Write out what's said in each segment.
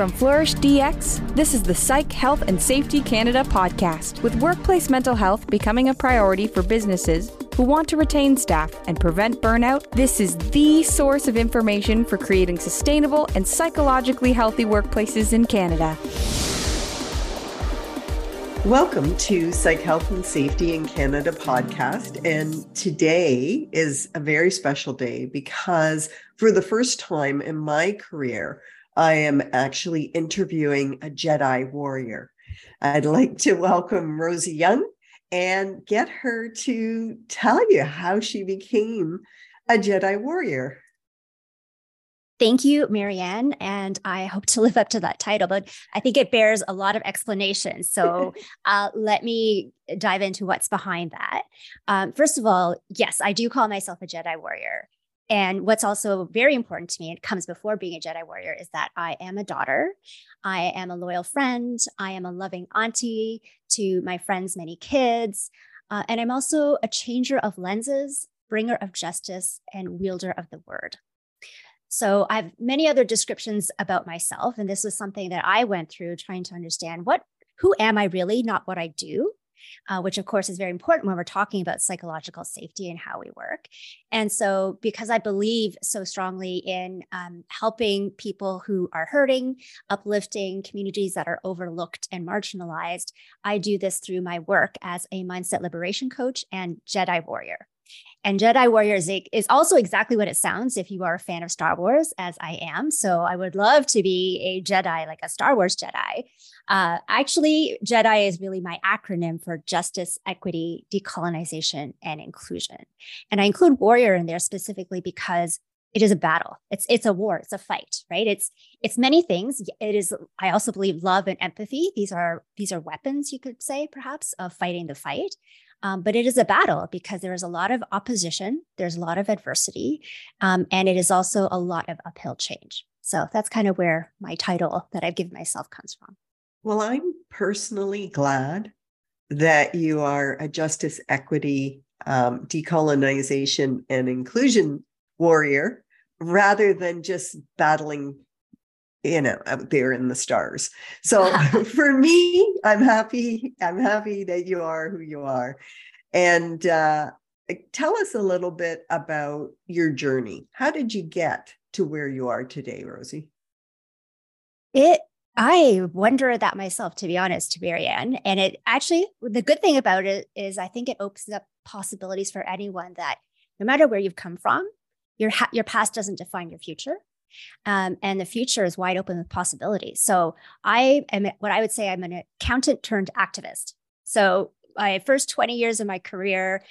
From Flourish DX, this is the Psych Health and Safety Canada podcast, with workplace mental health becoming a priority for businesses who want to retain staff and prevent burnout. This is the source of information for creating sustainable and psychologically healthy workplaces in Canada. Welcome to Psych Health and Safety in Canada podcast. And today is a very special day because for the first time in my career, I am actually interviewing a Jedi warrior. I'd like to welcome Rosie Yeung and get her to tell you how she became a Jedi warrior. Thank you, Marianne. And I hope to live up to that title, but I think it bears a lot of explanation. So uh, let me dive into what's behind that. Um, first of all, yes, I do call myself a Jedi warrior. And what's also very important to me, it comes before being a Jedi warrior, is that I am a daughter. I am a loyal friend. I am a loving auntie to my friends' many kids. Uh, and I'm also a changer of lenses, bringer of justice, and wielder of the word. So I have many other descriptions about myself. And this was something that I went through trying to understand what, who am I really, not what I do uh, which of course is very important when we're talking about psychological safety and how we work. And so, because I believe so strongly in um, helping people who are hurting, uplifting communities that are overlooked and marginalized, I do this through my work as a mindset liberation coach and Jedi warrior. And Jedi Warrior is also exactly what it sounds if you are a fan of Star Wars, as I am. So I would love to be a Jedi, like a Star Wars Jedi. Uh, actually, Jedi is really my acronym for justice, equity, decolonization, and inclusion. And I include warrior in there specifically because it is a battle. It's it's a war. It's a fight, right? It's it's many things. It is. I also believe love and empathy. These are these are weapons, you could say, perhaps, of fighting the fight. Um, but it is a battle because there is a lot of opposition, there's a lot of adversity, um, and it is also a lot of uphill change. So that's kind of where my title that I've given myself comes from. Well, I'm personally glad that you are a justice, equity, um, decolonization, and inclusion warrior rather than just battling you know out there in the stars so for me i'm happy i'm happy that you are who you are and uh, tell us a little bit about your journey how did you get to where you are today rosie it I wonder that myself, to be honest, to Marianne. And it actually, the good thing about it is I think it opens up possibilities for anyone that no matter where you've come from, your, ha- your past doesn't define your future. Um, and the future is wide open with possibilities. So I am what I would say I'm an accountant turned activist. So my first 20 years of my career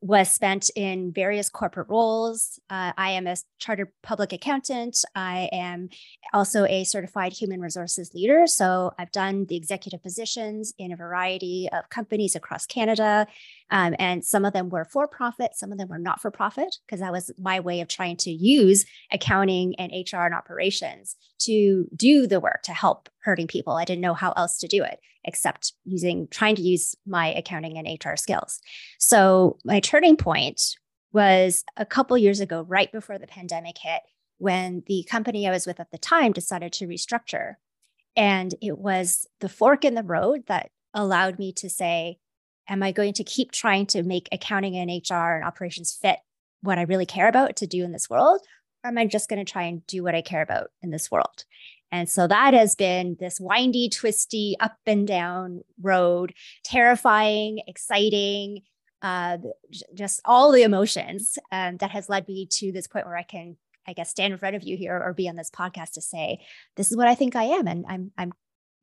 was spent in various corporate roles. Uh, I am a chartered public accountant. I am also a certified human resources leader. So I've done the executive positions in a variety of companies across Canada. Um, and some of them were for profit, some of them were not for profit, because that was my way of trying to use accounting and HR and operations to do the work to help hurting people. I didn't know how else to do it except using trying to use my accounting and HR skills. So my turning point was a couple years ago, right before the pandemic hit, when the company I was with at the time decided to restructure. And it was the fork in the road that allowed me to say, am I going to keep trying to make accounting and HR and operations fit what I really care about to do in this world? Or am I just going to try and do what I care about in this world? And so that has been this windy, twisty, up and down road, terrifying, exciting, uh, just all the emotions um, that has led me to this point where I can, I guess, stand in front of you here or be on this podcast to say, this is what I think I am. And I'm, I'm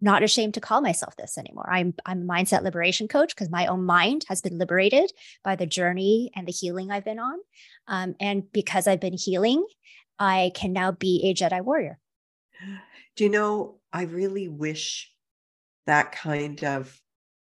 not ashamed to call myself this anymore. I'm I'm a mindset liberation coach because my own mind has been liberated by the journey and the healing I've been on, um, and because I've been healing, I can now be a Jedi warrior. Do you know? I really wish that kind of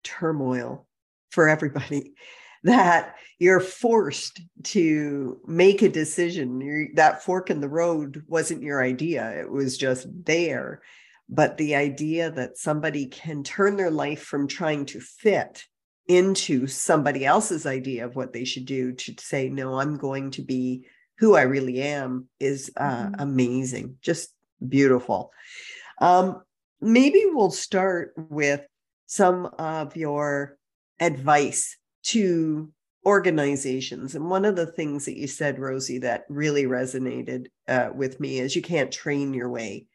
turmoil for everybody. That you're forced to make a decision. You're, that fork in the road wasn't your idea; it was just there but the idea that somebody can turn their life from trying to fit into somebody else's idea of what they should do to say no i'm going to be who i really am is uh, mm-hmm. amazing just beautiful Um, maybe we'll start with some of your advice to organizations. And one of the things that you said, Rosie, that really resonated uh, with me is you can't train your way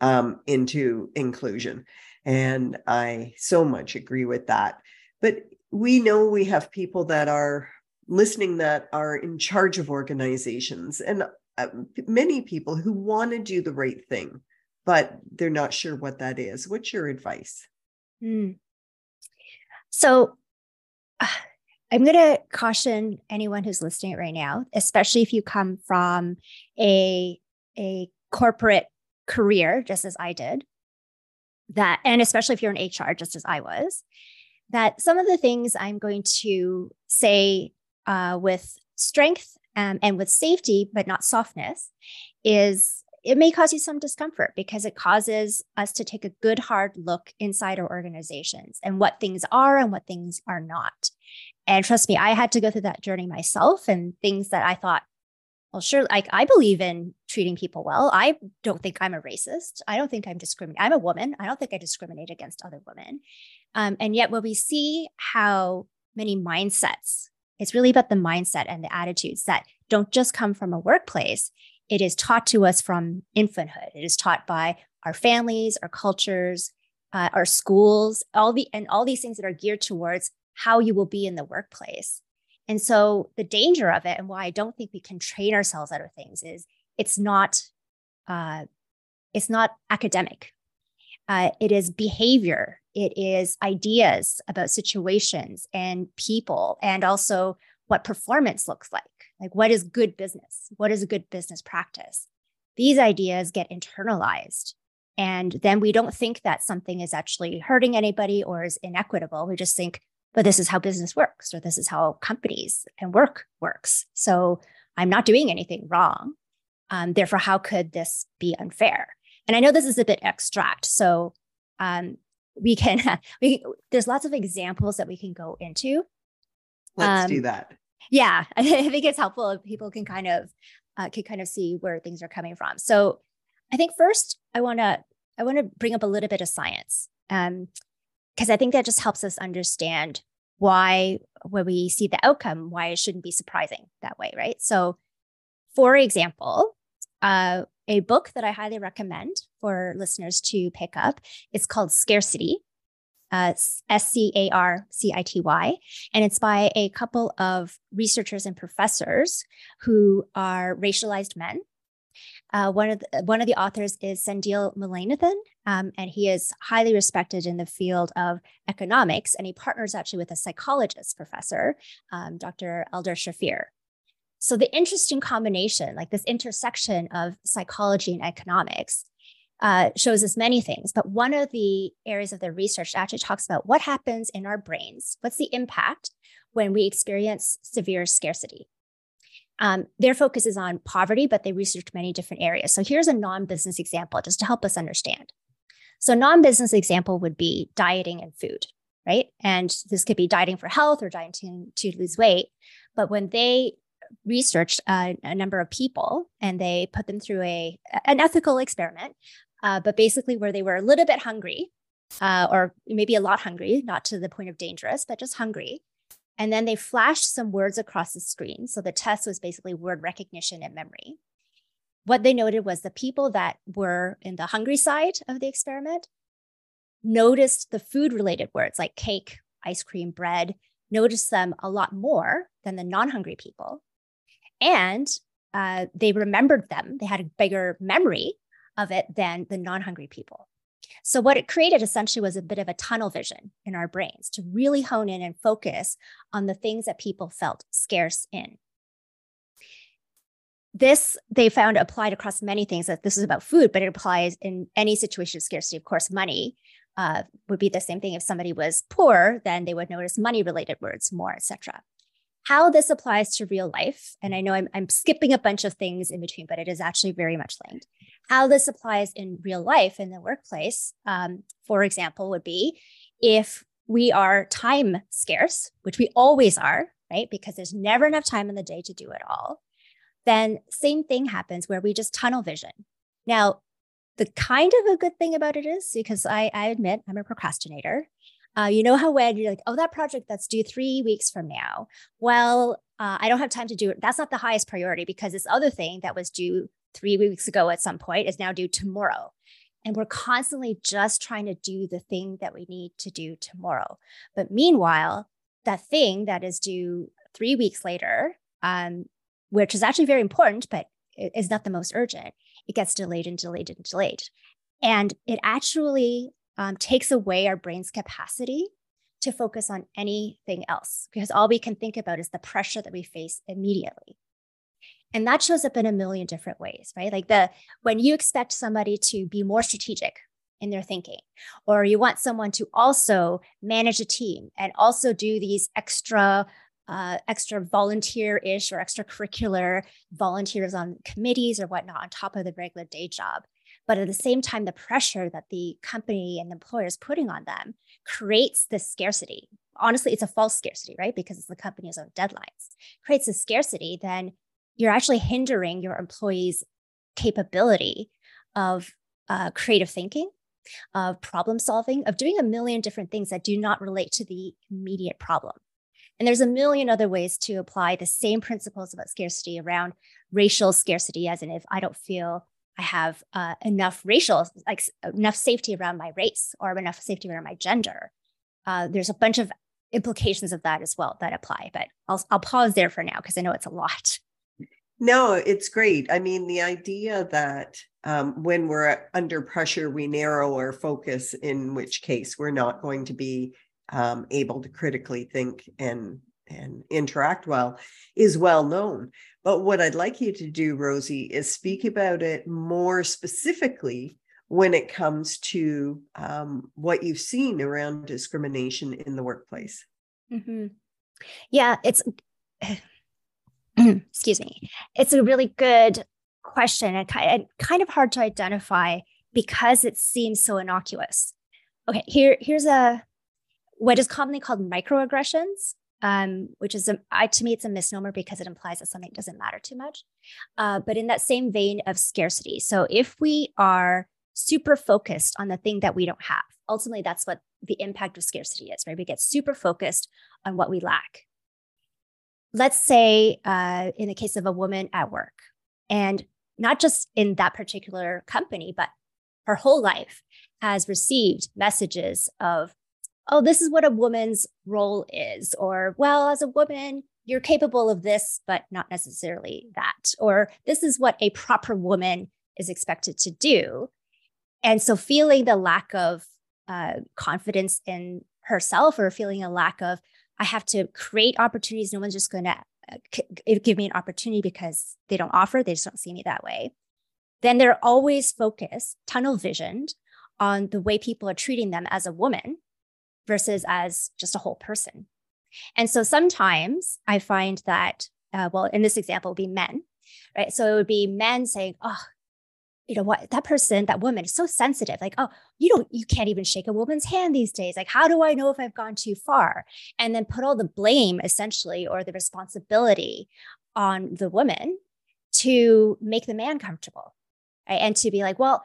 um, into inclusion. And I so much agree with that. But we know we have people that are listening that are in charge of organizations and uh, many people who want to do the right thing, but they're not sure what that is. What's your advice? Mm. So, uh, I'm going to caution anyone who's listening right now, especially if you come from a a corporate career, just as I did, that, and especially if you're in HR, just as I was, that some of the things I'm going to say uh, with strength um, and with safety, but not softness, is it may cause you some discomfort because it causes us to take a good hard look inside our organizations and what things are and what things are not. And trust me, I had to go through that journey myself and things that I thought, well, sure, like I believe in treating people well. I don't think I'm a racist. I don't think I'm discriminating. I'm a woman. I don't think I discriminate against other women. Um, and yet, when we see how many mindsets it's really about the mindset and the attitudes that don't just come from a workplace. It is taught to us from infanthood. It is taught by our families, our cultures, uh, our schools, all the and all these things that are geared towards how you will be in the workplace. And so the danger of it, and why I don't think we can train ourselves out of things, is it's not uh, it's not academic. Uh, it is behavior it is ideas about situations and people, and also what performance looks like. Like, what is good business? What is a good business practice? These ideas get internalized. And then we don't think that something is actually hurting anybody or is inequitable. We just think, but this is how business works, or this is how companies and work works. So I'm not doing anything wrong. Um, therefore, how could this be unfair? And I know this is a bit abstract. So um, we can we there's lots of examples that we can go into let's um, do that yeah i think it's helpful if people can kind of uh, can kind of see where things are coming from so i think first i want to i want to bring up a little bit of science um because i think that just helps us understand why when we see the outcome why it shouldn't be surprising that way right so for example uh, a book that I highly recommend for listeners to pick up. It's called Scarcity, uh, S C A R C I T Y, and it's by a couple of researchers and professors who are racialized men. Uh, one of the, one of the authors is Sendhil Mullainathan, um, and he is highly respected in the field of economics, and he partners actually with a psychologist professor, um, Dr. Eldar Shafir. So the interesting combination, like this intersection of psychology and economics, uh, shows us many things. But one of the areas of the research actually talks about what happens in our brains. What's the impact when we experience severe scarcity? Um, their focus is on poverty, but they researched many different areas. So here's a non-business example just to help us understand. So non-business example would be dieting and food, right? And this could be dieting for health or dieting to lose weight. But when they researched a, a number of people and they put them through a an ethical experiment, uh, but basically where they were a little bit hungry, uh, or maybe a lot hungry, not to the point of dangerous, but just hungry. And then they flashed some words across the screen. So the test was basically word recognition and memory. What they noted was the people that were in the hungry side of the experiment noticed the food related words like cake, ice cream, bread, noticed them a lot more than the non hungry people and uh, they remembered them. They had a bigger memory of it than the non hungry people. So, what it created essentially was a bit of a tunnel vision in our brains to really hone in and focus on the things that people felt scarce in. This they found applied across many things. That this is about food, but it applies in any situation of scarcity. Of course, money uh, would be the same thing. If somebody was poor, then they would notice money-related words more, etc how this applies to real life, and I know I'm, I'm skipping a bunch of things in between, but it is actually very much linked. How this applies in real life in the workplace, um, for example, would be if we are time scarce, which we always are, right? Because there's never enough time in the day to do it all. Then same thing happens where we just tunnel vision. Now, the kind of a good thing about it is because I, I admit I'm a procrastinator. Uh, you know how when you're like, oh, that project that's due three weeks from now. Well, uh, I don't have time to do it. That's not the highest priority because this other thing that was due three weeks ago at some point is now due tomorrow. And we're constantly just trying to do the thing that we need to do tomorrow. But meanwhile, that thing that is due three weeks later, um, which is actually very important, but is not the most urgent, it gets delayed and delayed and delayed. And it actually um, takes away our brain's capacity to focus on anything else because all we can think about is the pressure that we face immediately. And that shows up in a million different ways, right? Like the when you expect somebody to be more strategic in their thinking, or you want someone to also manage a team and also do these extra uh, extra volunteer-ish or extracurricular volunteers on committees or whatnot on top of the regular day job. But at the same time, the pressure that the company and the employer is putting on them creates this scarcity. Honestly, it's a false scarcity, right? Because it's the company's own deadlines. Creates a scarcity, then you're actually hindering your employees' capability of uh, creative thinking, of problem solving, of doing a million different things that do not relate to the immediate problem. And there's a million other ways to apply the same principles about scarcity around racial scarcity, as in if I don't feel I have uh, enough racial, like enough safety around my race or enough safety around my gender. Uh, there's a bunch of implications of that as well that apply, but I'll, I'll pause there for now because I know it's a lot. No, it's great. I mean, the idea that um, when we're under pressure, we narrow our focus, in which case we're not going to be um, able to critically think and and interact well, is well known. But what I'd like you to do, Rosie, is speak about it more specifically when it comes to um, what you've seen around discrimination in the workplace. Mm-hmm. Yeah, it's excuse me, it's a really good question and kind of hard to identify because it seems so innocuous. Okay, here here's a what is commonly called microaggressions, um, which is a, I, to me it's a misnomer because it implies that something doesn't matter too much. Uh, but in that same vein of scarcity, so if we are super focused on the thing that we don't have, ultimately that's what the impact of scarcity is, right? We get super focused on what we lack let's say uh, in the case of a woman at work, and not just in that particular company, but her whole life has received messages of, oh, this is what a woman's role is, or, well, as a woman, you're capable of this, but not necessarily that, or this is what a proper woman is expected to do. And so feeling the lack of uh, confidence in herself or feeling a lack of I have to create opportunities. No one's just going to uh, give me an opportunity because they don't offer, they just don't see me that way. Then they're always focused, tunnel visioned on the way people are treating them as a woman versus as just a whole person. And so sometimes I find that, uh, well, in this example, would be men, right? So it would be men saying, oh, you know what that person that woman is so sensitive like oh you don't you can't even shake a woman's hand these days like how do i know if i've gone too far and then put all the blame essentially or the responsibility on the woman to make the man comfortable right? and to be like well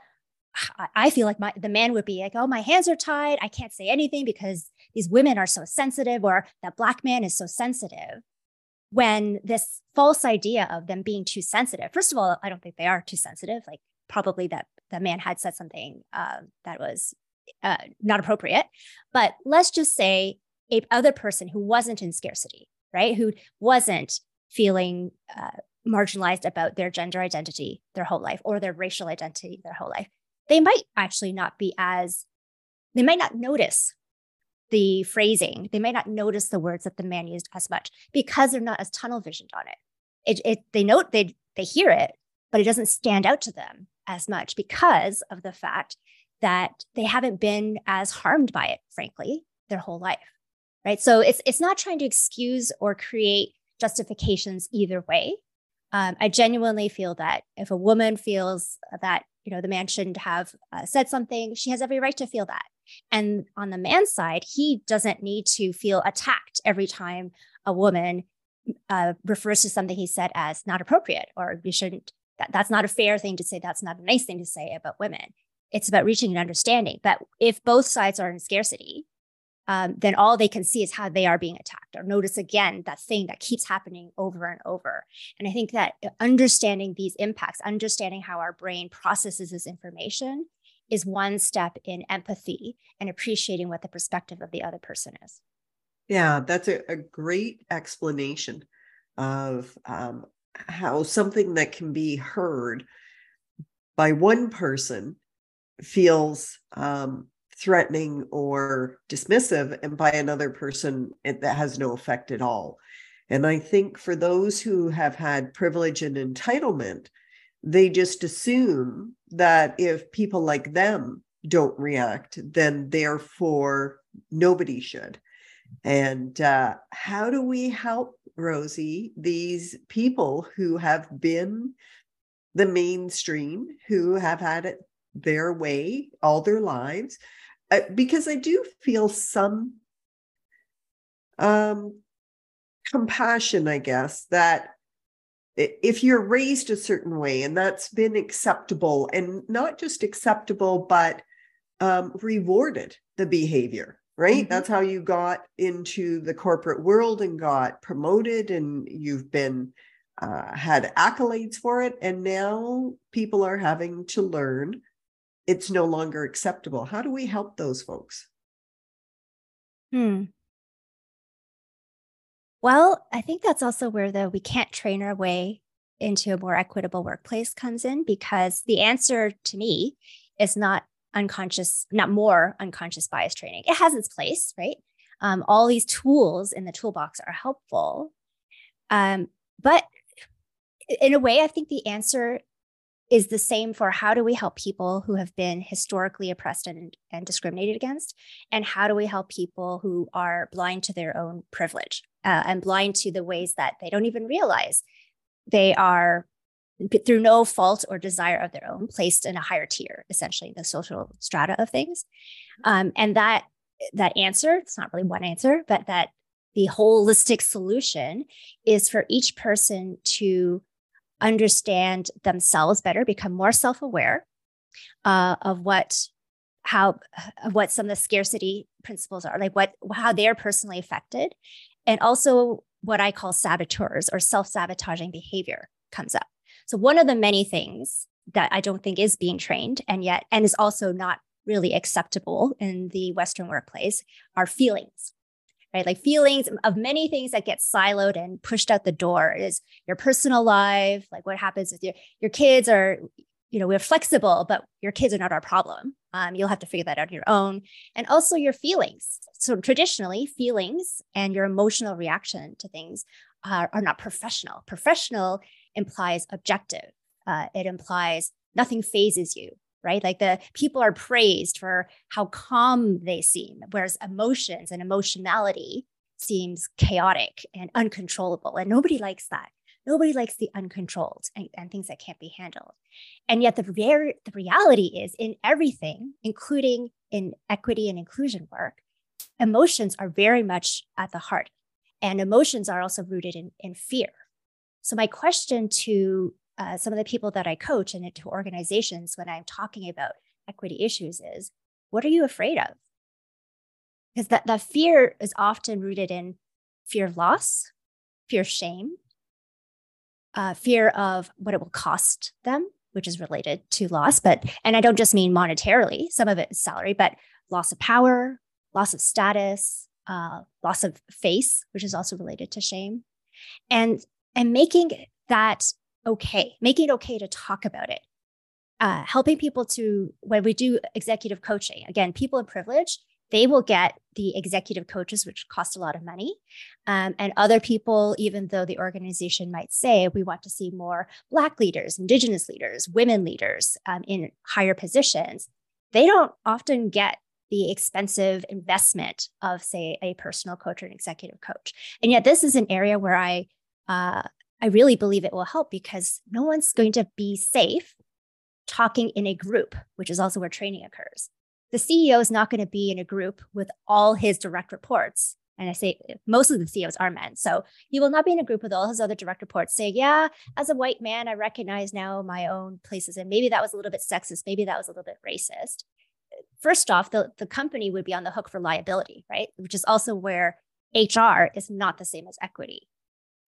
I feel like my the man would be like, oh, my hands are tied. I can't say anything because these women are so sensitive, or that black man is so sensitive. When this false idea of them being too sensitive, first of all, I don't think they are too sensitive. Like probably that the man had said something uh, that was uh, not appropriate. But let's just say a other person who wasn't in scarcity, right? Who wasn't feeling uh, marginalized about their gender identity their whole life or their racial identity their whole life. They might actually not be as, they might not notice the phrasing. They might not notice the words that the man used as much because they're not as tunnel visioned on it. It, it they note they they hear it, but it doesn't stand out to them as much because of the fact that they haven't been as harmed by it, frankly, their whole life. Right. So it's it's not trying to excuse or create justifications either way. Um, I genuinely feel that if a woman feels that you know the man shouldn't have uh, said something, she has every right to feel that. And on the man's side, he doesn't need to feel attacked every time a woman uh, refers to something he said as not appropriate or you shouldn't That, that's not a fair thing to say. That's not a nice thing to say about women. It's about reaching an understanding. But if both sides are in scarcity, um, then all they can see is how they are being attacked or notice again that thing that keeps happening over and over. And I think that understanding these impacts, understanding how our brain processes this information is one step in empathy and appreciating what the perspective of the other person is. Yeah, that's a, a great explanation of um, how something that can be heard by one person feels um, threatening or dismissive, and by another person, it, that has no effect at all. And I think for those who have had privilege and entitlement, they just assume that if people like them don't react, then therefore nobody should. And uh, how do we help, Rosie, these people who have been the mainstream, who have had it their way all their lives? Because I do feel some um, compassion, I guess, that if you're raised a certain way and that's been acceptable and not just acceptable, but um, rewarded the behavior, right? Mm-hmm. That's how you got into the corporate world and got promoted, and you've been uh, had accolades for it. And now people are having to learn it's no longer acceptable. How do we help those folks? Hmm. Well, I think that's also where the we can't train our way into a more equitable workplace comes in because the answer to me is not unconscious, not more unconscious bias training. It has its place, right? Um, all these tools in the toolbox are helpful. Um, but in a way, I think the answer is the same for how do we help people who have been historically oppressed and, and discriminated against? And how do we help people who are blind to their own privilege uh, and blind to the ways that they don't even realize they are through no fault or desire of their own placed in a higher tier essentially the social strata of things um, and that that answer it's not really one answer but that the holistic solution is for each person to understand themselves better, become more self-aware uh, of what how what some of the scarcity principles are, like what how they're personally affected, and also what I call saboteurs or self-sabotaging behavior comes up. So one of the many things that I don't think is being trained and yet and is also not really acceptable in the Western workplace are feelings right? Like feelings of many things that get siloed and pushed out the door is your personal life, like what happens with your your kids are, you know, we're flexible, but your kids are not our problem. Um, you'll have to figure that out on your own. And also your feelings. So traditionally, feelings and your emotional reaction to things are, are not professional. Professional implies objective. Uh, it implies nothing fazes you right? Like the people are praised for how calm they seem, whereas emotions and emotionality seems chaotic and uncontrollable. And nobody likes that. Nobody likes the uncontrolled and, and things that can't be handled. And yet the, re- the reality is in everything, including in equity and inclusion work, emotions are very much at the heart. And emotions are also rooted in, in fear. So my question to uh, some of the people that I coach and into organizations when I'm talking about equity issues is what are you afraid of? Because that, that fear is often rooted in fear of loss, fear of shame, uh, fear of what it will cost them, which is related to loss. But, and I don't just mean monetarily, some of it is salary, but loss of power, loss of status, uh, loss of face, which is also related to shame. And, and making that okay, making it okay to talk about it. Uh, helping people to, when we do executive coaching, again, people in privilege, they will get the executive coaches, which cost a lot of money. Um, and other people, even though the organization might say we want to see more Black leaders, Indigenous leaders, women leaders um, in higher positions, they don't often get the expensive investment of, say, a personal coach or an executive coach. And yet, this is an area where I uh, I really believe it will help because no one's going to be safe talking in a group, which is also where training occurs. The CEO is not going to be in a group with all his direct reports and I say most of the CEOs are men. So he will not be in a group with all his other direct reports saying, Yeah, as a white man, I recognize now my own places. And maybe that was a little bit sexist. Maybe that was a little bit racist. First off, the, the company would be on the hook for liability, right? Which is also where HR is not the same as equity.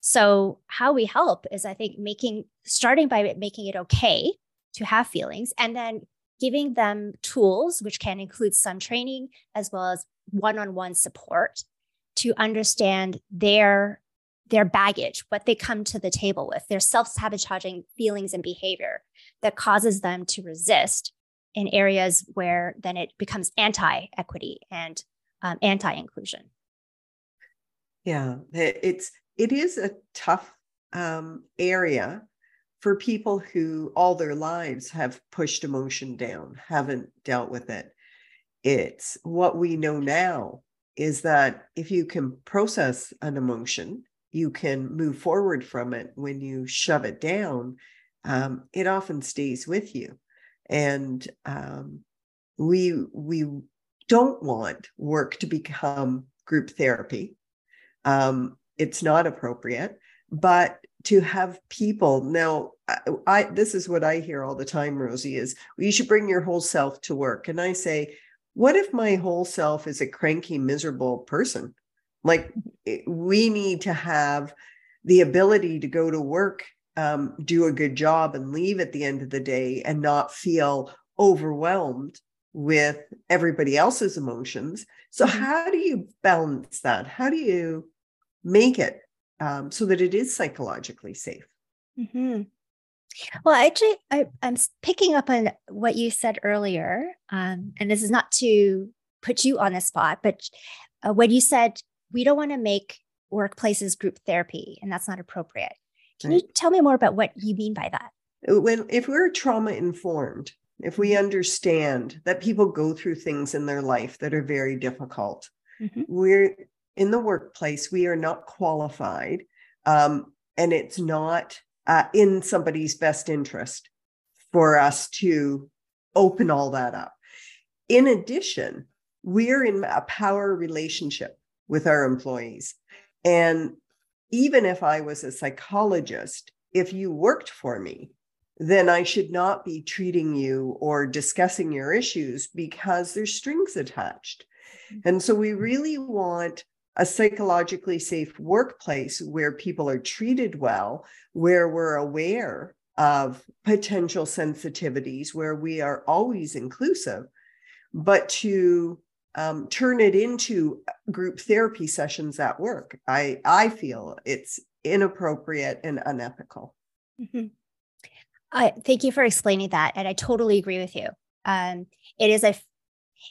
So, how we help is, I think, making starting by making it okay to have feelings and then giving them tools, which can include some training as well as one on one support to understand their their baggage, what they come to the table with, their self sabotaging feelings and behavior that causes them to resist in areas where then it becomes anti equity and um, anti inclusion. Yeah, it's it is a tough um, area for people who all their lives have pushed emotion down, haven't dealt with it. It's what we know now is that if you can process an emotion, you can move forward from it. When you shove it down, um, it often stays with you. And um, we we don't want work to become group therapy. Um, it's not appropriate, but to have people now I, I, this is what i hear all the time rosie is well, you should bring your whole self to work. And i say what if my whole self is a cranky miserable person? Like we need to have the ability to go to work um, do a good job and leave at the end of the day and not feel overwhelmed with everybody else's emotions. So mm-hmm. how do you balance that? How do you make it um, so that it is psychologically safe. Mm-hmm. Well, actually, I, am picking up on what you said earlier, um, and this is not to put you on the spot, but uh, when you said we don't want to make workplaces group therapy, and that's not appropriate. Can right. you tell me more about what you mean by that? Uh, when if we're trauma informed, if we mm-hmm. understand that people go through things in their life that are very difficult, mm-hmm. we're in the workplace, we are not qualified, um, and it's not uh, in somebody's best interest for us to open all that up. In addition, we're in a power relationship with our employees. And even if I was a psychologist, if you worked for me, then I should not be treating you or discussing your issues because there's strings attached. Mm-hmm. And so we really want a psychologically safe workplace where people are treated well, where we're aware of potential sensitivities, where we are always inclusive, but to um, turn it into group therapy sessions at work, I, I feel it's inappropriate and unethical. Mm-hmm. I thank you for explaining that, and I totally agree with you. Um, it is a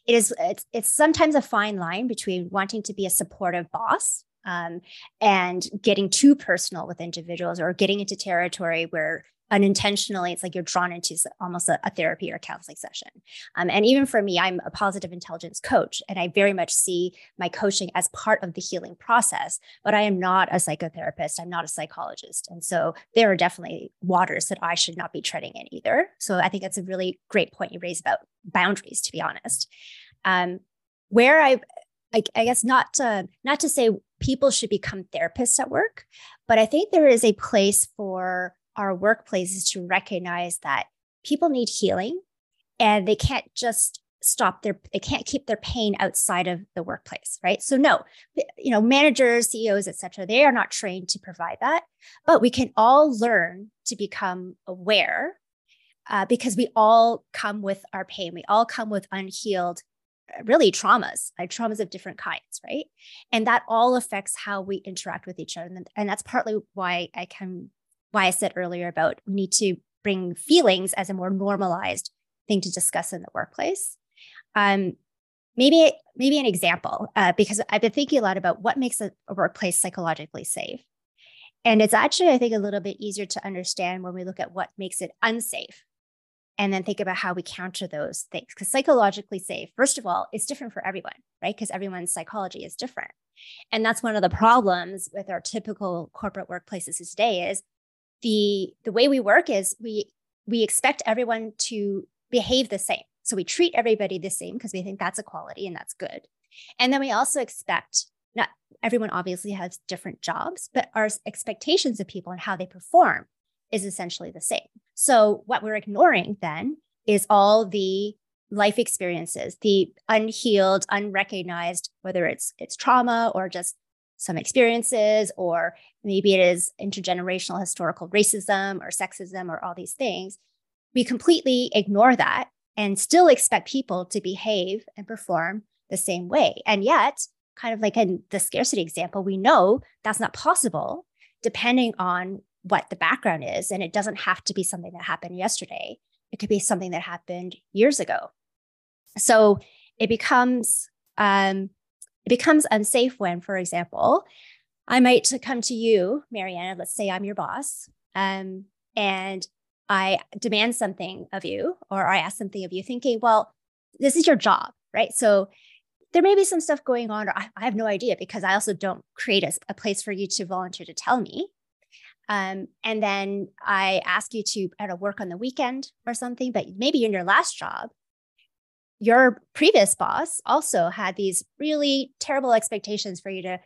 it is it's, it's sometimes a fine line between wanting to be a supportive boss um, and getting too personal with individuals or getting into territory where unintentionally it's like you're drawn into almost a, a therapy or a counseling session. Um, and even for me i'm a positive intelligence coach and i very much see my coaching as part of the healing process but i am not a psychotherapist i'm not a psychologist and so there are definitely waters that i should not be treading in either. So i think that's a really great point you raise about boundaries to be honest. Um, where i I, I guess not to, not to say people should become therapists at work, but I think there is a place for our workplaces to recognize that people need healing and they can't just stop their they can't keep their pain outside of the workplace right? So no you know managers ceos etc they are not trained to provide that but we can all learn to become aware uh, because we all come with our pain. We all come with unhealed uh, really traumas like traumas of different kinds right? And that all affects how we interact with each other. And, and that's partly why i can why I said earlier about we need to bring feelings as a more normalized thing to discuss in the workplace. Um, maybe maybe an example uh, because I've been thinking a lot about what makes a, a workplace psychologically safe, and it's actually I think a little bit easier to understand when we look at what makes it unsafe, and then think about how we counter those things. Because psychologically safe, first of all, it's different for everyone, right? Because everyone's psychology is different. And that's one of the problems with our typical corporate workplaces today is the the way we work is we we expect everyone to behave the same. So we treat everybody the same because we think that's equality and that's good. And then we also expect not everyone obviously has different jobs, but our expectations of people and how they perform is essentially the same. So what we're ignoring then is all the life experiences, the unhealed, unrecognized, whether it's it's trauma or just some experiences, or maybe it is intergenerational historical racism or sexism or all these things. We completely ignore that and still expect people to behave and perform the same way. And yet, kind of like in the scarcity example, we know that's not possible depending on what the background is. And it doesn't have to be something that happened yesterday, it could be something that happened years ago. So it becomes um, it becomes unsafe when, for example, I might come to you, Marianne. Let's say I'm your boss, um, and I demand something of you, or I ask something of you, thinking, well, this is your job, right? So there may be some stuff going on, or I, I have no idea because I also don't create a, a, place for you to volunteer to tell me. Um, and then I ask you to I work on the weekend or something, but maybe in your last job, your previous boss also had these really terrible expectations for you to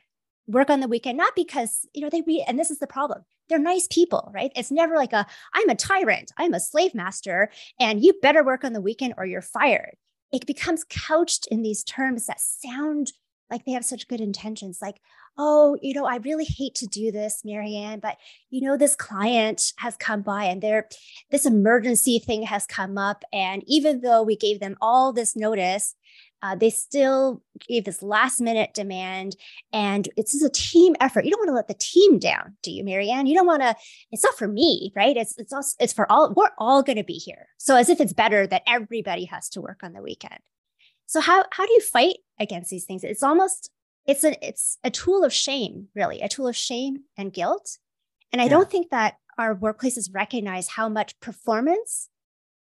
work on the weekend, not because, you know, they read, and this is the problem. They're nice people, right? It's never like a, I'm a tyrant, I'm a slave master, and you better work on the weekend or you're fired. It becomes couched in these terms that sound like they have such good intentions, like, oh, you know, I really hate to do this, Marianne, but you know, this client has come by and there, this emergency thing has come up. And even though we gave them all this notice, uh, they still gave this last minute demand and it's a team effort. You don't want to let the team down do you marianne you don't want to it's not for me right? It's it's also it's for all we're all going to be here. So as if it's better that everybody has to work on the weekend. So how how do you fight against these things? It's almost it's a it's a tool of shame really a tool of shame and guilt. And i yeah. don't think that our workplaces recognize how much performance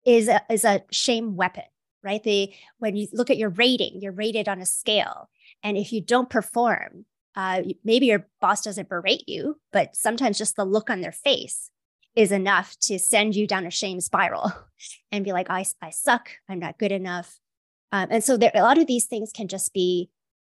is a, is a shame weapon right? The when you look at your rating you're rated on a scale. And if you don't perform uh, maybe your boss doesn't berate you but sometimes just the look on their face is enough to send you down a shame spiral and be like i, I suck. I'm not good enough. Um, and so there, a lot of these things can just be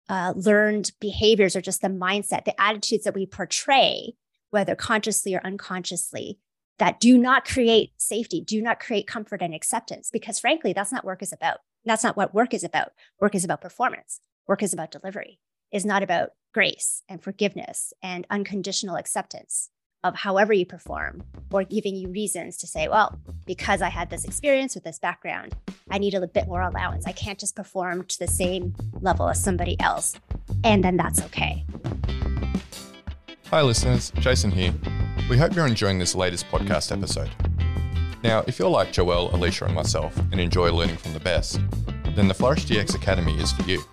uh, learned behaviors or just the mindset, the attitudes that we portray, whether consciously or unconsciously, that do not create safety, do not create comfort and acceptance. Because frankly, that's not work is about. That's not what work is about. Work is about performance. Work is about delivery. Is not about grace and forgiveness and unconditional acceptance of however you perform or giving you reasons to say, well, because I had this experience with this background, I need a bit more allowance. I can't just perform to the same level as somebody else. And then that's okay. Hi, listeners. Jason here. We hope you're enjoying this latest podcast episode. Now, if you're like Joelle, Alicia, and myself and enjoy learning from the best, then the Flourish DX Academy is for you.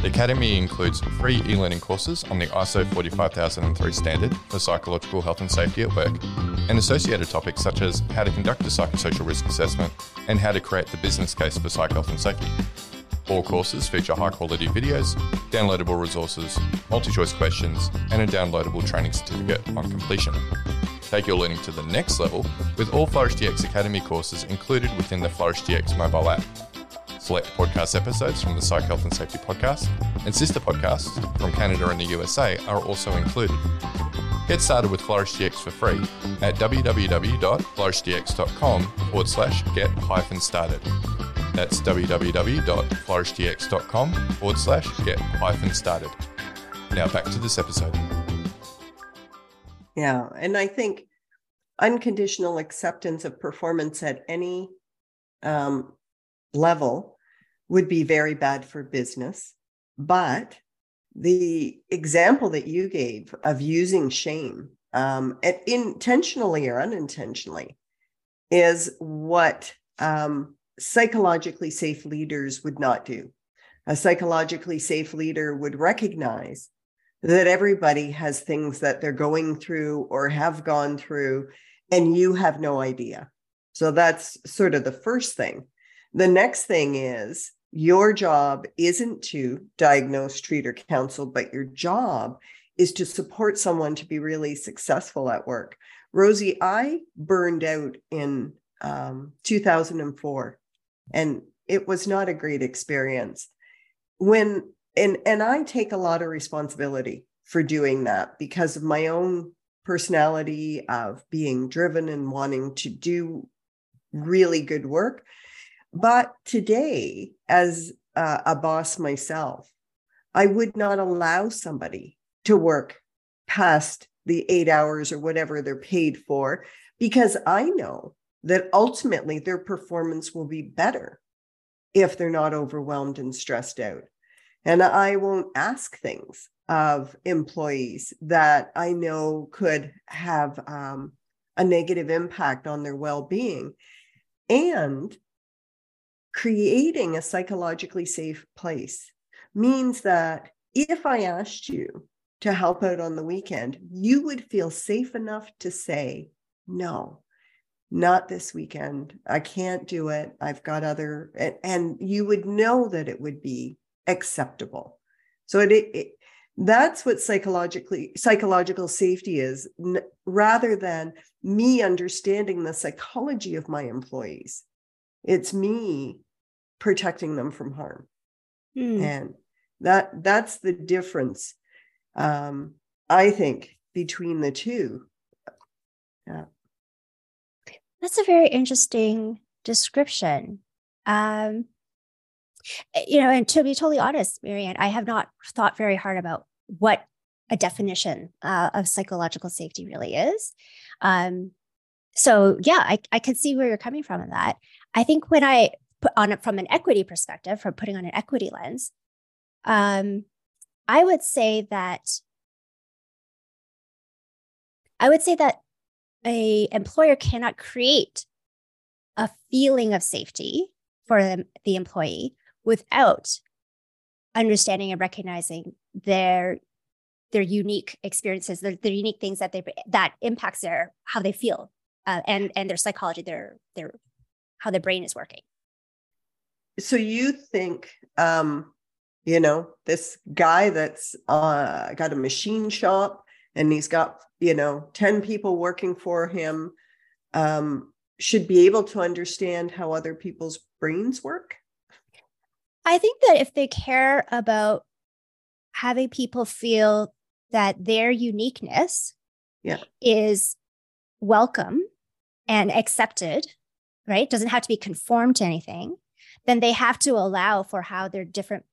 The Academy includes free e learning courses on the ISO 45003 standard for psychological health and safety at work, and associated topics such as how to conduct a psychosocial risk assessment and how to create the business case for psych health and safety. All courses feature high quality videos, downloadable resources, multi choice questions, and a downloadable training certificate on completion. Take your learning to the next level with all Flourish DX Academy courses included within the Flourish DX mobile app select podcast episodes from the Psych Health and Safety podcast, and sister podcasts from Canada and the USA are also included. Get started with Flourish DX for free at www.flourishdx.com forward slash get hyphen started. That's www.flourishdx.com forward slash get hyphen started. Now back to this episode. Yeah. And I think unconditional acceptance of performance at any um, level would be very bad for business. But the example that you gave of using shame, um, intentionally or unintentionally, is what um, psychologically safe leaders would not do. A psychologically safe leader would recognize that everybody has things that they're going through or have gone through, and you have no idea. So that's sort of the first thing. The next thing is your job isn't to diagnose, treat, or counsel, but your job is to support someone to be really successful at work. Rosie, I burned out in um, 2004, and it was not a great experience. When and and I take a lot of responsibility for doing that because of my own personality of being driven and wanting to do really good work. But today, as uh, a boss myself, I would not allow somebody to work past the eight hours or whatever they're paid for because I know that ultimately their performance will be better if they're not overwhelmed and stressed out. And I won't ask things of employees that I know could have um, a negative impact on their well being. And creating a psychologically safe place means that if I asked you to help out on the weekend, you would feel safe enough to say, no, not this weekend. I can't do it. I've got other, and, and you would know that it would be acceptable. So it, it that's what psychologically psychological safety is n- rather than me understanding the psychology of my employees it's me protecting them from harm mm. and that that's the difference um, i think between the two yeah that's a very interesting description um, Eh, you know, and to be totally honest, Marianne, I have not thought very hard about what a definition uh, of psychological safety really is. Um, so yeah, I, I can see where you're coming from in that. I think when I on it from an equity perspective, from putting on an equity lens, um, I would say that I would say that a employer cannot create a feeling of safety for the, the employee without understanding and recognizing their their unique experiences, their, their unique things that they that impacts their how they feel uh, and and their psychology, their their how their brain is working. So you think, um, you know, this guy that's uh, got a machine shop and he's got you know ten people working for him, um, should be able to understand how other people's brains work. I think that if they care about having people feel that their uniqueness yeah. is welcome and accepted, right? Doesn't have to be conformed to anything, then they have to allow for how their different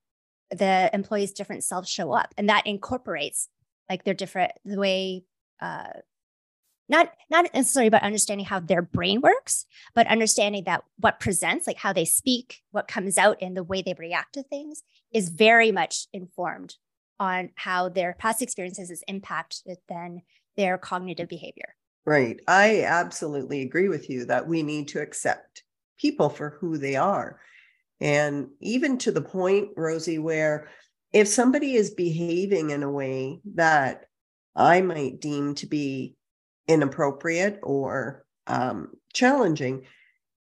the employees' different selves show up. And that incorporates like their different the way uh not not necessarily about understanding how their brain works but understanding that what presents like how they speak what comes out in the way they react to things is very much informed on how their past experiences has impacted then their cognitive behavior. Right. I absolutely agree with you that we need to accept people for who they are and even to the point rosie where if somebody is behaving in a way that i might deem to be inappropriate or um, challenging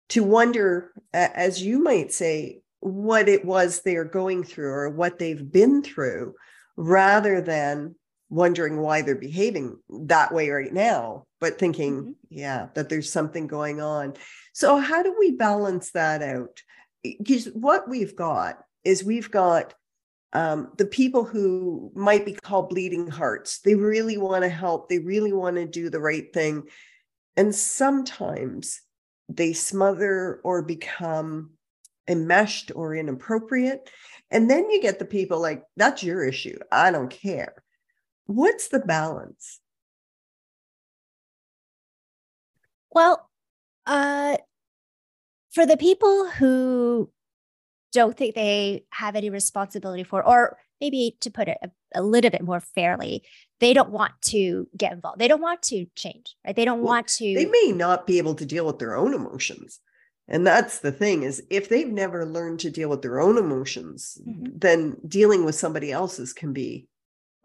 to wonder as you might say what it was they're going through or what they've been through rather than wondering why they're behaving that way right now but thinking mm-hmm. yeah that there's something going on so how do we balance that out because what we've got is we've got um, the people who might be called bleeding hearts. They really want to help. They really want to do the right thing. And sometimes they smother or become enmeshed or inappropriate. And then you get the people like that's your issue. I don't care. What's the balance? Well uh for the people who don't think they have any responsibility for, or maybe to put it a, a, little bit more fairly, they don't want to get involved. They don't want to change, right? They don't well, want to. They may not be able to deal with their own emotions. And that's the thing is if they've never learned to deal with their own emotions, mm-hmm. then dealing with somebody else's can be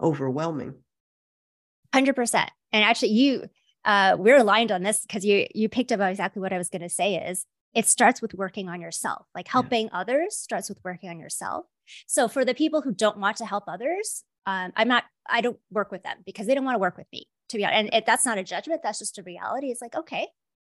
overwhelming. 100%. And actually you uh, we're aligned on this because you you picked up exactly what I was going to say is it starts with working on yourself. Like helping yeah. others starts with working on yourself. So for the people who don't want to help others, um, I'm not, I don't work with them because they don't want to work with me, to be honest. And it, that's not a judgment. That's just a reality. It's like, okay,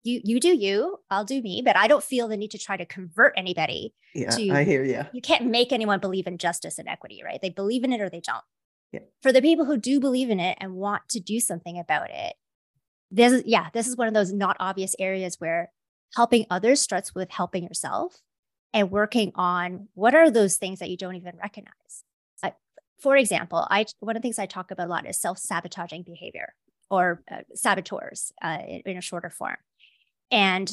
you you do you, I'll do me, but I don't feel the need to try to convert anybody. Yeah, to, I hear you. You can't make anyone believe in justice and equity, right? They believe in it or they don't. Yeah. For the people who do believe in it and want to do something about it, this is yeah, this is one of those not obvious areas where helping others starts with helping yourself and working on what are those things that you don't even recognize. Uh, for example, I one of the things I talk about a lot is self-sabotaging behavior or uh, saboteurs uh, in, in a shorter form. And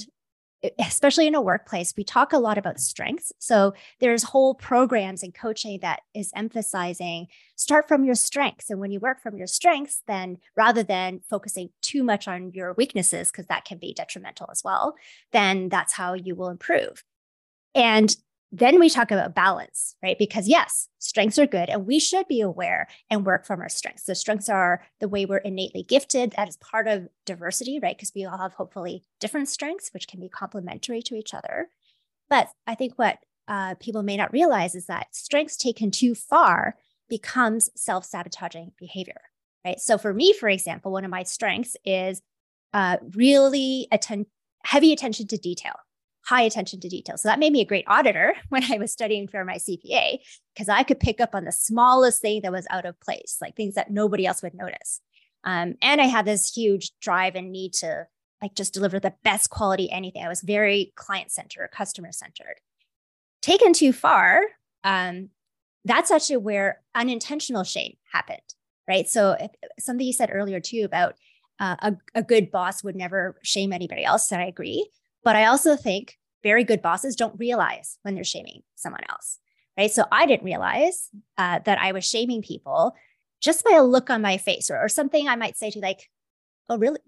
especially in a workplace, we talk a lot about strengths. So there's whole programs and coaching that is emphasizing start from your strengths. And when you work from your strengths, then rather than focusing too much on your weaknesses, because that can be detrimental as well, then that's how you will improve. And then we talk about balance, right? Because yes, strengths are good and we should be aware and work from our strengths. The strengths are the way we're innately gifted. That is part of diversity, right? Because we all have hopefully different strengths, which can be complementary to each other. But I think what uh, people may not realize is that strengths taken too far becomes self sabotaging behavior, right? So for me, for example, one of my strengths is uh, really atten- heavy attention to detail high attention to detail. So that made me a great auditor when I was studying for my CPA because I could pick up on the smallest thing that was out of place, like things that nobody else would notice. Um, and I had this huge drive and need to like just deliver the best quality anything. I was very client centered, customer centered. Taken too far, um, that's actually where unintentional shame happened, right? So if, something you said earlier too about uh, a, a good boss would never shame anybody else, and I agree. But I also think very good bosses don't realize when they're shaming someone else, right? So I didn't realize uh, that I was shaming people just by a look on my face or, or something I might say to like, oh, really?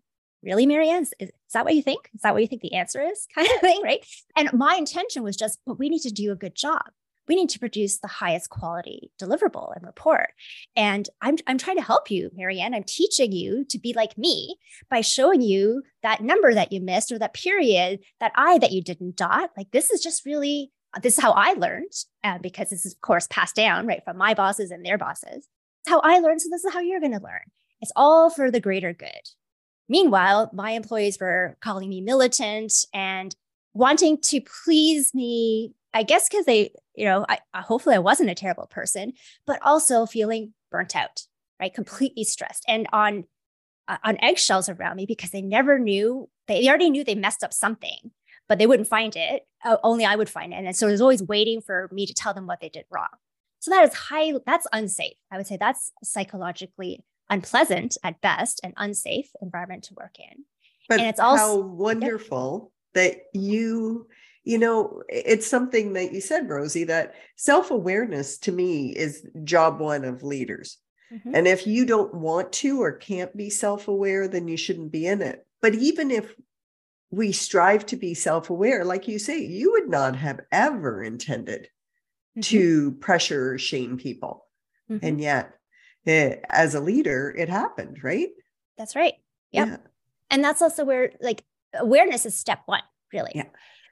Really, Marianne? Is, is that what you think? Is that what you think the answer is? Kind of thing, right? And my intention was just, but we need to do a good job we need to produce the highest quality deliverable and report. And I'm, I'm trying to help you, Marianne. I'm teaching you to be like me by showing you that number that you missed or that period, that I that you didn't dot. Like this is just really, this is how I learned uh, because this is, of course, passed down, right, from my bosses and their bosses. It's how I learned. So this is how you're going to learn. It's all for the greater good. Meanwhile, my employees were calling me militant and wanting to please me I guess because they, you know, I, hopefully I wasn't a terrible person, but also feeling burnt out, right? Completely stressed and on uh, on eggshells around me because they never knew they, they already knew they messed up something, but they wouldn't find it. Uh, only I would find it, and so it was always waiting for me to tell them what they did wrong. So that is high. That's unsafe. I would say that's psychologically unpleasant at best, and unsafe environment to work in. But and it's also how wonderful that you you know, it's something that you said, Rosie, that self awareness to me is job one of leaders. Mm-hmm. And if you don't want to or can't be self aware, then you shouldn't be in it. But even if we strive to be self aware, like you say, you would not have ever intended mm-hmm. to pressure or shame people. Mm-hmm. And yet, it, as a leader, it happened, right? That's right. Yep. Yeah. And that's also where like awareness is step one, really. Yeah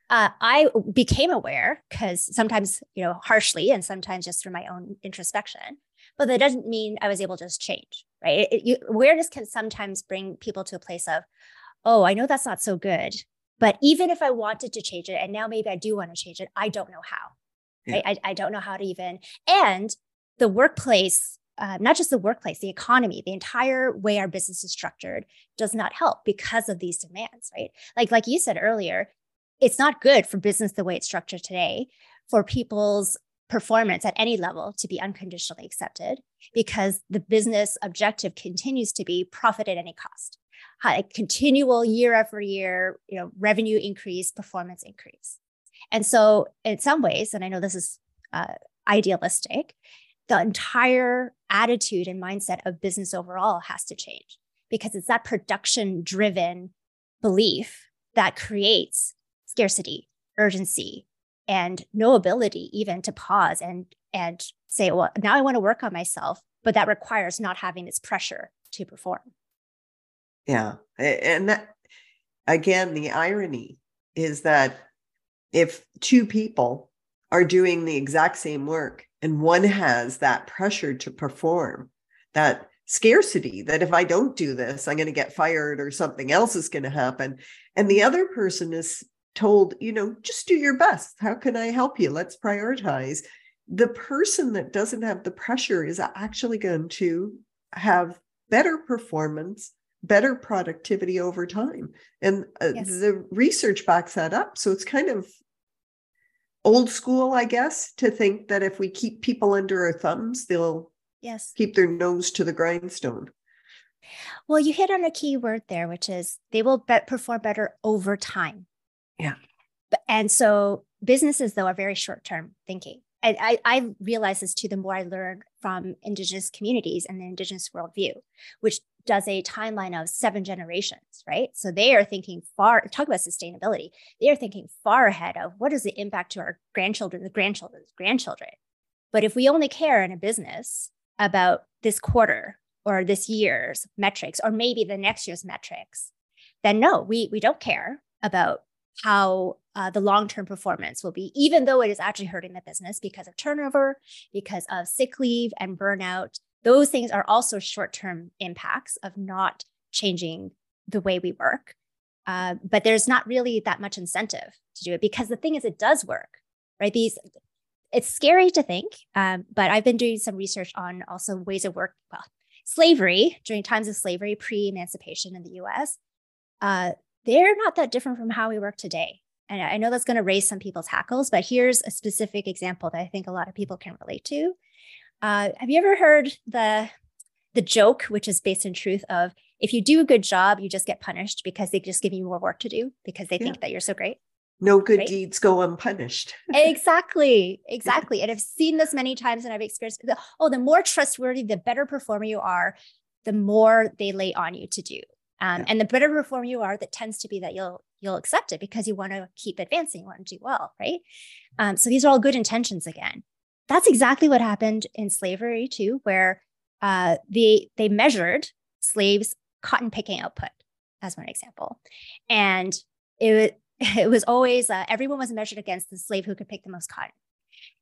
uh, I became aware because sometimes, you know, harshly and sometimes just through my own introspection. But that doesn't mean I was able to just change, right? It, you, awareness can sometimes bring people to a place of, oh, I know that's not so good. But even if I wanted to change it, and now maybe I do want to change it, I don't know how. Yeah. Right? I, I don't know how to even. And the workplace, uh, not just the workplace, the economy, the entire way our business is structured does not help because of these demands, right? Like like you said earlier, it's not good for business the way it's structured today for people's performance at any level to be unconditionally accepted because the business objective continues to be profit at any cost. High, continual year after year you know revenue increase performance increase. And so in some ways and i know this is uh, idealistic the entire attitude and mindset of business overall has to change because it's that production driven belief that creates scarcity, urgency, and no ability even to pause and and say, well, now I want to work on myself, but that requires not having this pressure to perform. Yeah. And that again, the irony is that if two people are doing the exact same work and one has that pressure to perform, that scarcity that if I don't do this, I'm going to get fired or something else is going to happen. And the other person is told, you know, just do your best. How can I help you? Let's prioritize. The person that doesn't have the pressure is actually going to have better performance, better productivity over time. And uh, yes. the research backs that up. So it's kind of old school, I guess, to think that if we keep people under our thumbs, they'll Yes. Keep their nose to the grindstone. Well, you hit on a key word there, which is they will be- perform better over time. Yeah. And so businesses, though, are very short term thinking. And I, I realize this too the more I learn from Indigenous communities and the Indigenous worldview, which does a timeline of seven generations, right? So they are thinking far, talk about sustainability. They are thinking far ahead of what is the impact to our grandchildren, the grandchildren's grandchildren. But if we only care in a business about this quarter or this year's metrics or maybe the next year's metrics, then no, we, we don't care about how uh, the long-term performance will be, even though it is actually hurting the business because of turnover, because of sick leave and burnout. Those things are also short-term impacts of not changing the way we work. Uh, but there's not really that much incentive to do it because the thing is, it does work, right? These it's scary to think, um, but I've been doing some research on also ways of work. Well, slavery during times of slavery, pre-emancipation in the U.S. Uh, they're not that different from how we work today. And I know that's going to raise some people's hackles, but here's a specific example that I think a lot of people can relate to. Uh, have you ever heard the the joke, which is based in truth, of if you do a good job, you just get punished because they just give you more work to do because they yeah. think that you're so great? no good right? deeds go unpunished. exactly. Exactly. And I've seen this many times and I've experienced the, oh, the more trustworthy, the better performer you are, the more they lay on you to do. Um, yeah. And the better reform you are, that tends to be that you'll you'll accept it because you want to keep advancing, you want to do well, right? Um, so these are all good intentions again. That's exactly what happened in slavery too, where uh, they they measured slaves' cotton picking output as one example, and it it was always uh, everyone was measured against the slave who could pick the most cotton.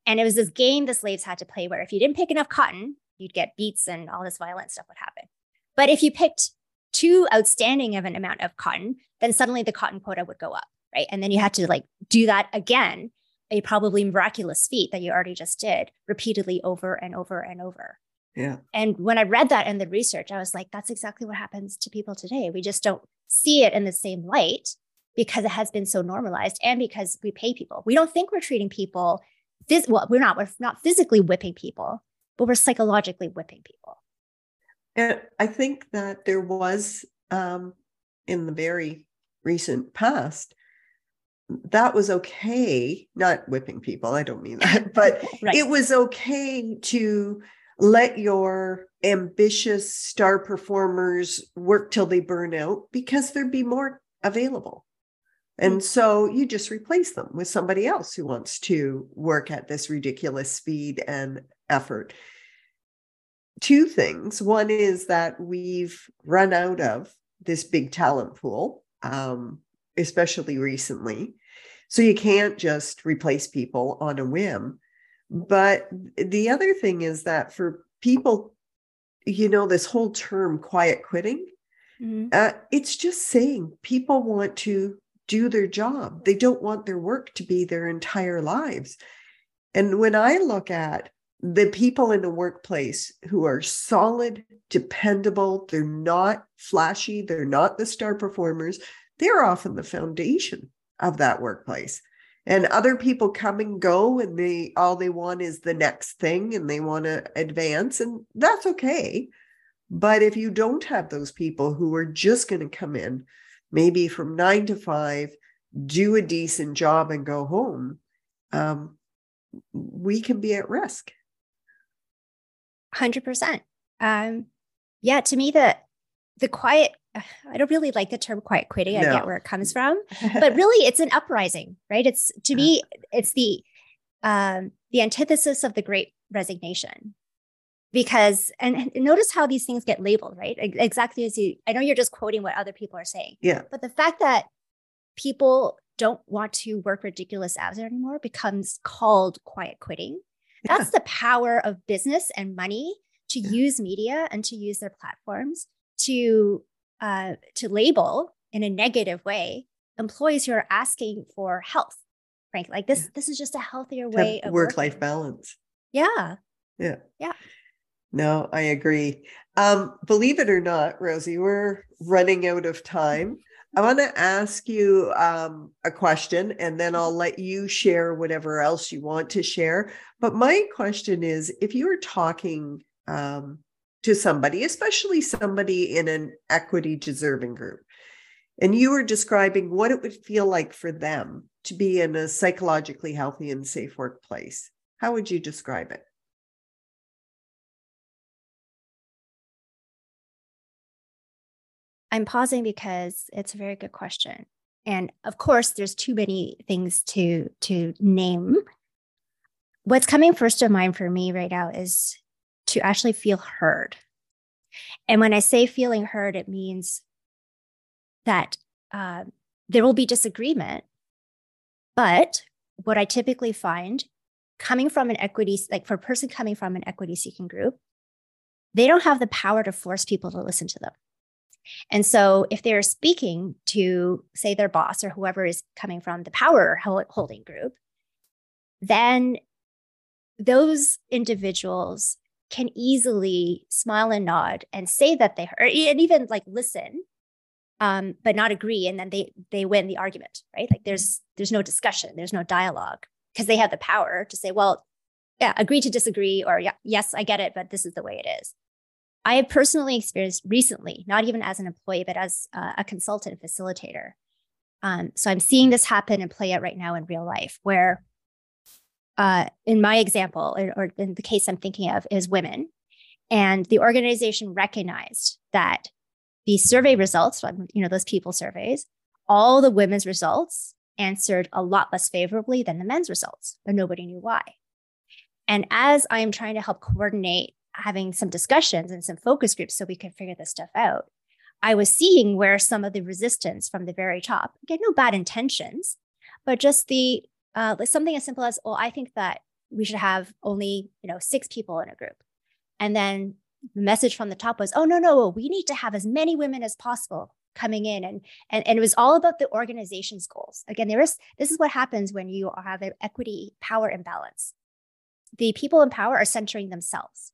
And it was this game the slaves had to play where if you didn't pick enough cotton, you'd get beats and all this violent stuff would happen. But if you picked too outstanding of an amount of cotton, then suddenly the cotton quota would go up, right? And then you had to like do that again, a probably miraculous feat that you already just did repeatedly over and over and over. Yeah. And when I read that in the research, I was like, that's exactly what happens to people today. We just don't see it in the same light because it has been so normalized and because we pay people. We don't think we're treating people phys- well, we're not we're not physically whipping people, but we're psychologically whipping people. And I think that there was um, in the very recent past that was okay, not whipping people, I don't mean that, but right. it was okay to let your ambitious star performers work till they burn out because there'd be more available. And so you just replace them with somebody else who wants to work at this ridiculous speed and effort. Two things. One is that we've run out of this big talent pool, um, especially recently. So you can't just replace people on a whim. But the other thing is that for people, you know, this whole term quiet quitting, mm-hmm. uh, it's just saying people want to do their job. They don't want their work to be their entire lives. And when I look at the people in the workplace who are solid, dependable, they're not flashy, they're not the star performers, they're often the foundation of that workplace. And other people come and go and they all they want is the next thing and they want to advance and that's okay. But if you don't have those people who are just going to come in maybe from nine to five, do a decent job and go home, um, we can be at risk. 100%. Um, yeah, to me, the, the quiet, I don't really like the term quiet quitting. I get where it comes from, but really it's an uprising, right? It's to me, it's the, um, the antithesis of the great resignation because and, and, notice how these things get labeled right exactly as you i know you're just quoting what other people are saying yeah but the fact that people don't want to work ridiculous hours anymore becomes called quiet quitting that's the power of business and money to use media and to use their platforms to uh, to label in a negative way employees who are asking for health frankly like this yeah. this is just a healthier way of work life balance. Yeah. Yeah. Yeah. No i agree. Um, believe it or not rosie we're running out of time I want to ask you um, a question and then I'll let you share whatever else you want to share. But my question is if you were talking um, to somebody, especially somebody in an equity deserving group, and you were describing what it would feel like for them to be in a psychologically healthy and safe workplace, how would you describe it? I'm pausing because it's a very good question. And of course, there's too many things to to name. What's coming first to mind for me right now is to actually feel heard. And when I say feeling heard, it means that uh, there will be disagreement. But what I typically find coming from an equity, like for a person coming from an equity seeking group, they don't have the power to force people to listen to them. And so, if they're speaking to, say, their boss or whoever is coming from the power holding group, then those individuals can easily smile and nod and say that they heard, and even like listen, um, but not agree, and then they they win the argument, right? Like there's there's no discussion, there's no dialogue because they have the power to say, well, yeah, agree to disagree, or yeah, yes, I get it, but this is the way it is. I have personally experienced recently, not even as an employee, but as a consultant facilitator. Um, so I'm seeing this happen and play out right now in real life, where uh, in my example, or, or in the case I'm thinking of, is women. And the organization recognized that the survey results, you know, those people surveys, all the women's results answered a lot less favorably than the men's results, but nobody knew why. And as I'm trying to help coordinate having some discussions and some focus groups so we could figure this stuff out, I was seeing where some of the resistance from the very top, again, no bad intentions, but just the uh, like something as simple as, well, I think that we should have only, you know, six people in a group. And then the message from the top was, oh, no, no, we need to have as many women as possible coming in. And, and, and it was all about the organization's goals. Again, there is, this is what happens when you have an equity power imbalance. The people in power are centering themselves.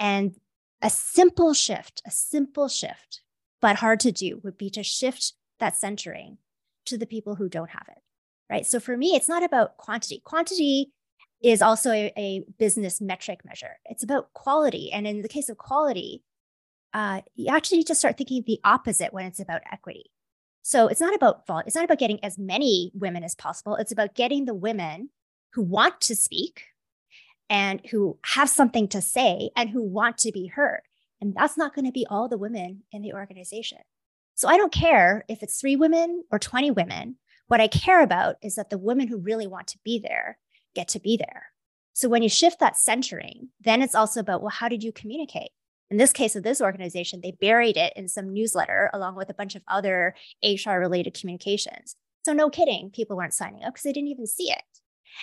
And a simple shift, a simple shift, but hard to do would be to shift that centering to the people who don't have it. Right. So for me, it's not about quantity. Quantity is also a, a business metric measure. It's about quality. And in the case of quality, uh, you actually need to start thinking the opposite when it's about equity. So it's not about volume. It's not about getting as many women as possible. It's about getting the women who want to speak, and who have something to say and who want to be heard. And that's not going to be all the women in the organization. So I don't care if it's three women or 20 women. What I care about is that the women who really want to be there get to be there. So when you shift that centering, then it's also about, well, how did you communicate? In this case of this organization, they buried it in some newsletter along with a bunch of other HR related communications. So no kidding, people weren't signing up because they didn't even see it.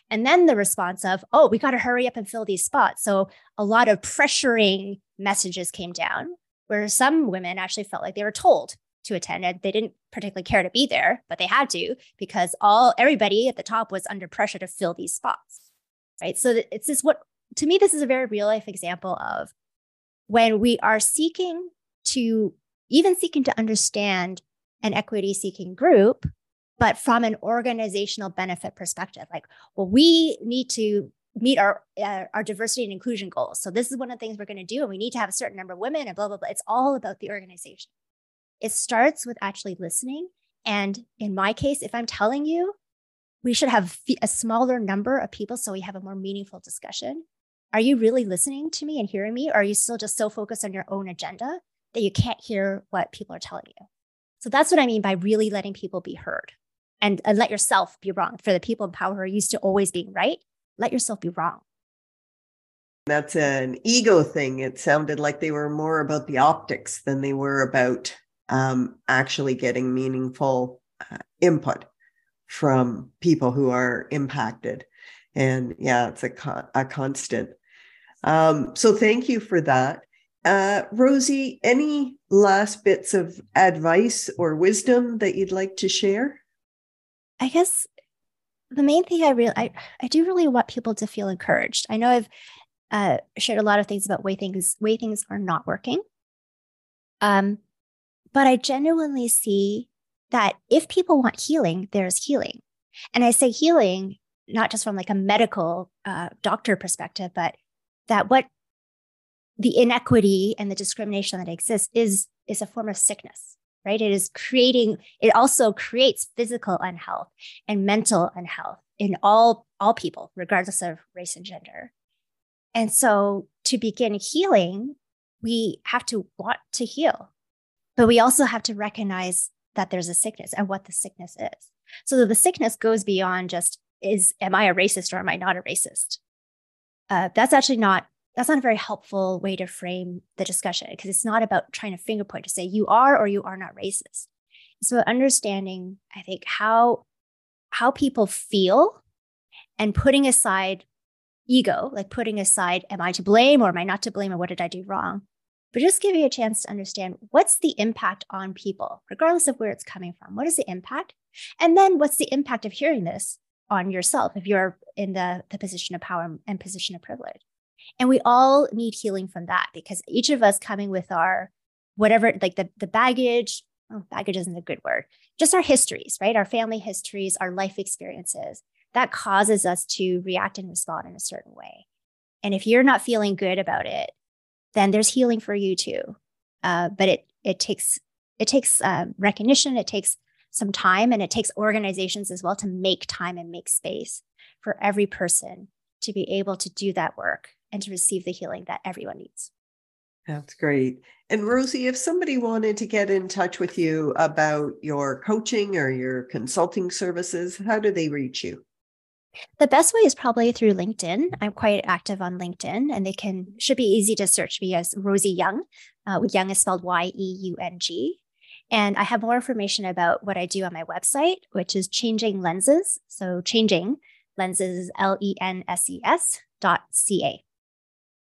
And then the response of, oh, we got to hurry up and fill these spots. So a lot of pressuring messages came down where some women actually felt like they were told to attend and they didn't particularly care to be there, but they had to because all everybody at the top was under pressure to fill these spots. Right. So it's this what to me, this is a very real life example of when we are seeking to even seeking to understand an equity seeking group but from an organizational benefit perspective like well we need to meet our uh, our diversity and inclusion goals. So this is one of the things we're going to do and we need to have a certain number of women and blah blah blah. It's all about the organization. It starts with actually listening and in my case if i'm telling you we should have a smaller number of people so we have a more meaningful discussion. Are you really listening to me and hearing me or are you still just so focused on your own agenda that you can't hear what people are telling you? So that's what i mean by really letting people be heard and, and let yourself be wrong. For the people in power who are used to always being right, let yourself be wrong. That's an ego thing. It sounded like they were more about the optics than they were about um, actually getting meaningful uh, input from people who are impacted. And yeah, it's a, a constant. Um, so thank you for that. Uh, Rosie, any last bits of advice or wisdom that you'd like to share? I guess the main thing I really, I, I do really want people to feel encouraged. I know I've uh, shared a lot of things about way things, way things are not working. Um, but I genuinely see that if people want healing, there's healing. And I say healing not just from like a medical uh, doctor perspective, but that what the inequity and the discrimination that exists is is a form of sickness right? It is creating it also creates physical unhealth and mental unhealth in all all people regardless of race and gender. And so to begin healing we have to want to heal but we also have to recognize that there's a sickness and what the sickness is. So the sickness goes beyond just is am I a racist or am I not a racist? Uh, that's actually not that's not a very helpful way to frame the discussion because it's not about trying to finger point to say you are or you are not racist. So understanding, I think, how how people feel and putting aside ego, like putting aside, am I to blame or am I not to blame or what did I do wrong? But just giving a chance to understand what's the impact on people, regardless of where it's coming from. What is the impact? And then what's the impact of hearing this on yourself if you're in the, the position of power and position of privilege. And we all need healing from that because each of us coming with our whatever, like the, the baggage, oh, baggage isn't a good word, just our histories, right? Our family histories, our life experiences that causes us to react and respond in a certain way. And if you're not feeling good about it, then there's healing for you too. Uh, but it it takes it takes um, recognition. It takes some time and it takes organizations as well to make time and make space for every person to be able to do that work and to receive the healing that everyone needs. That's great. And Rosie, if somebody wanted to get in touch with you about your coaching or your consulting services, how do they reach you? The best way is probably through LinkedIn. I'm quite active on LinkedIn, and they can should be easy to search me as Rosie Yeung. Uh, Yeung is spelled Y E U N G. And I have more information about what I do on my website, which is Changing Lenses. So changing lenses, L E N S E S dot C A.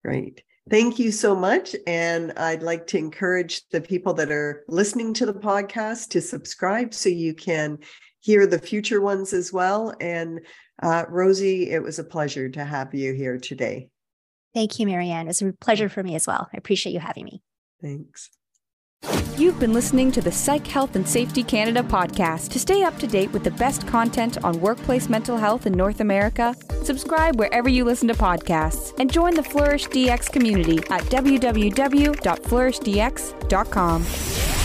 Great. Thank you so much. And I'd like to encourage the people that are listening to the podcast to subscribe so you can hear the future ones as well. And uh, Rosie, it was a pleasure to have you here today. Thank you, Marianne. It's a pleasure for me as well. I appreciate you having me. Thanks. You've been listening to the Psych Health and Safety Canada podcast. To stay up to date with the best content on workplace mental health in North America, subscribe wherever you listen to podcasts and join the Flourish DX community at www.flourishdx.com.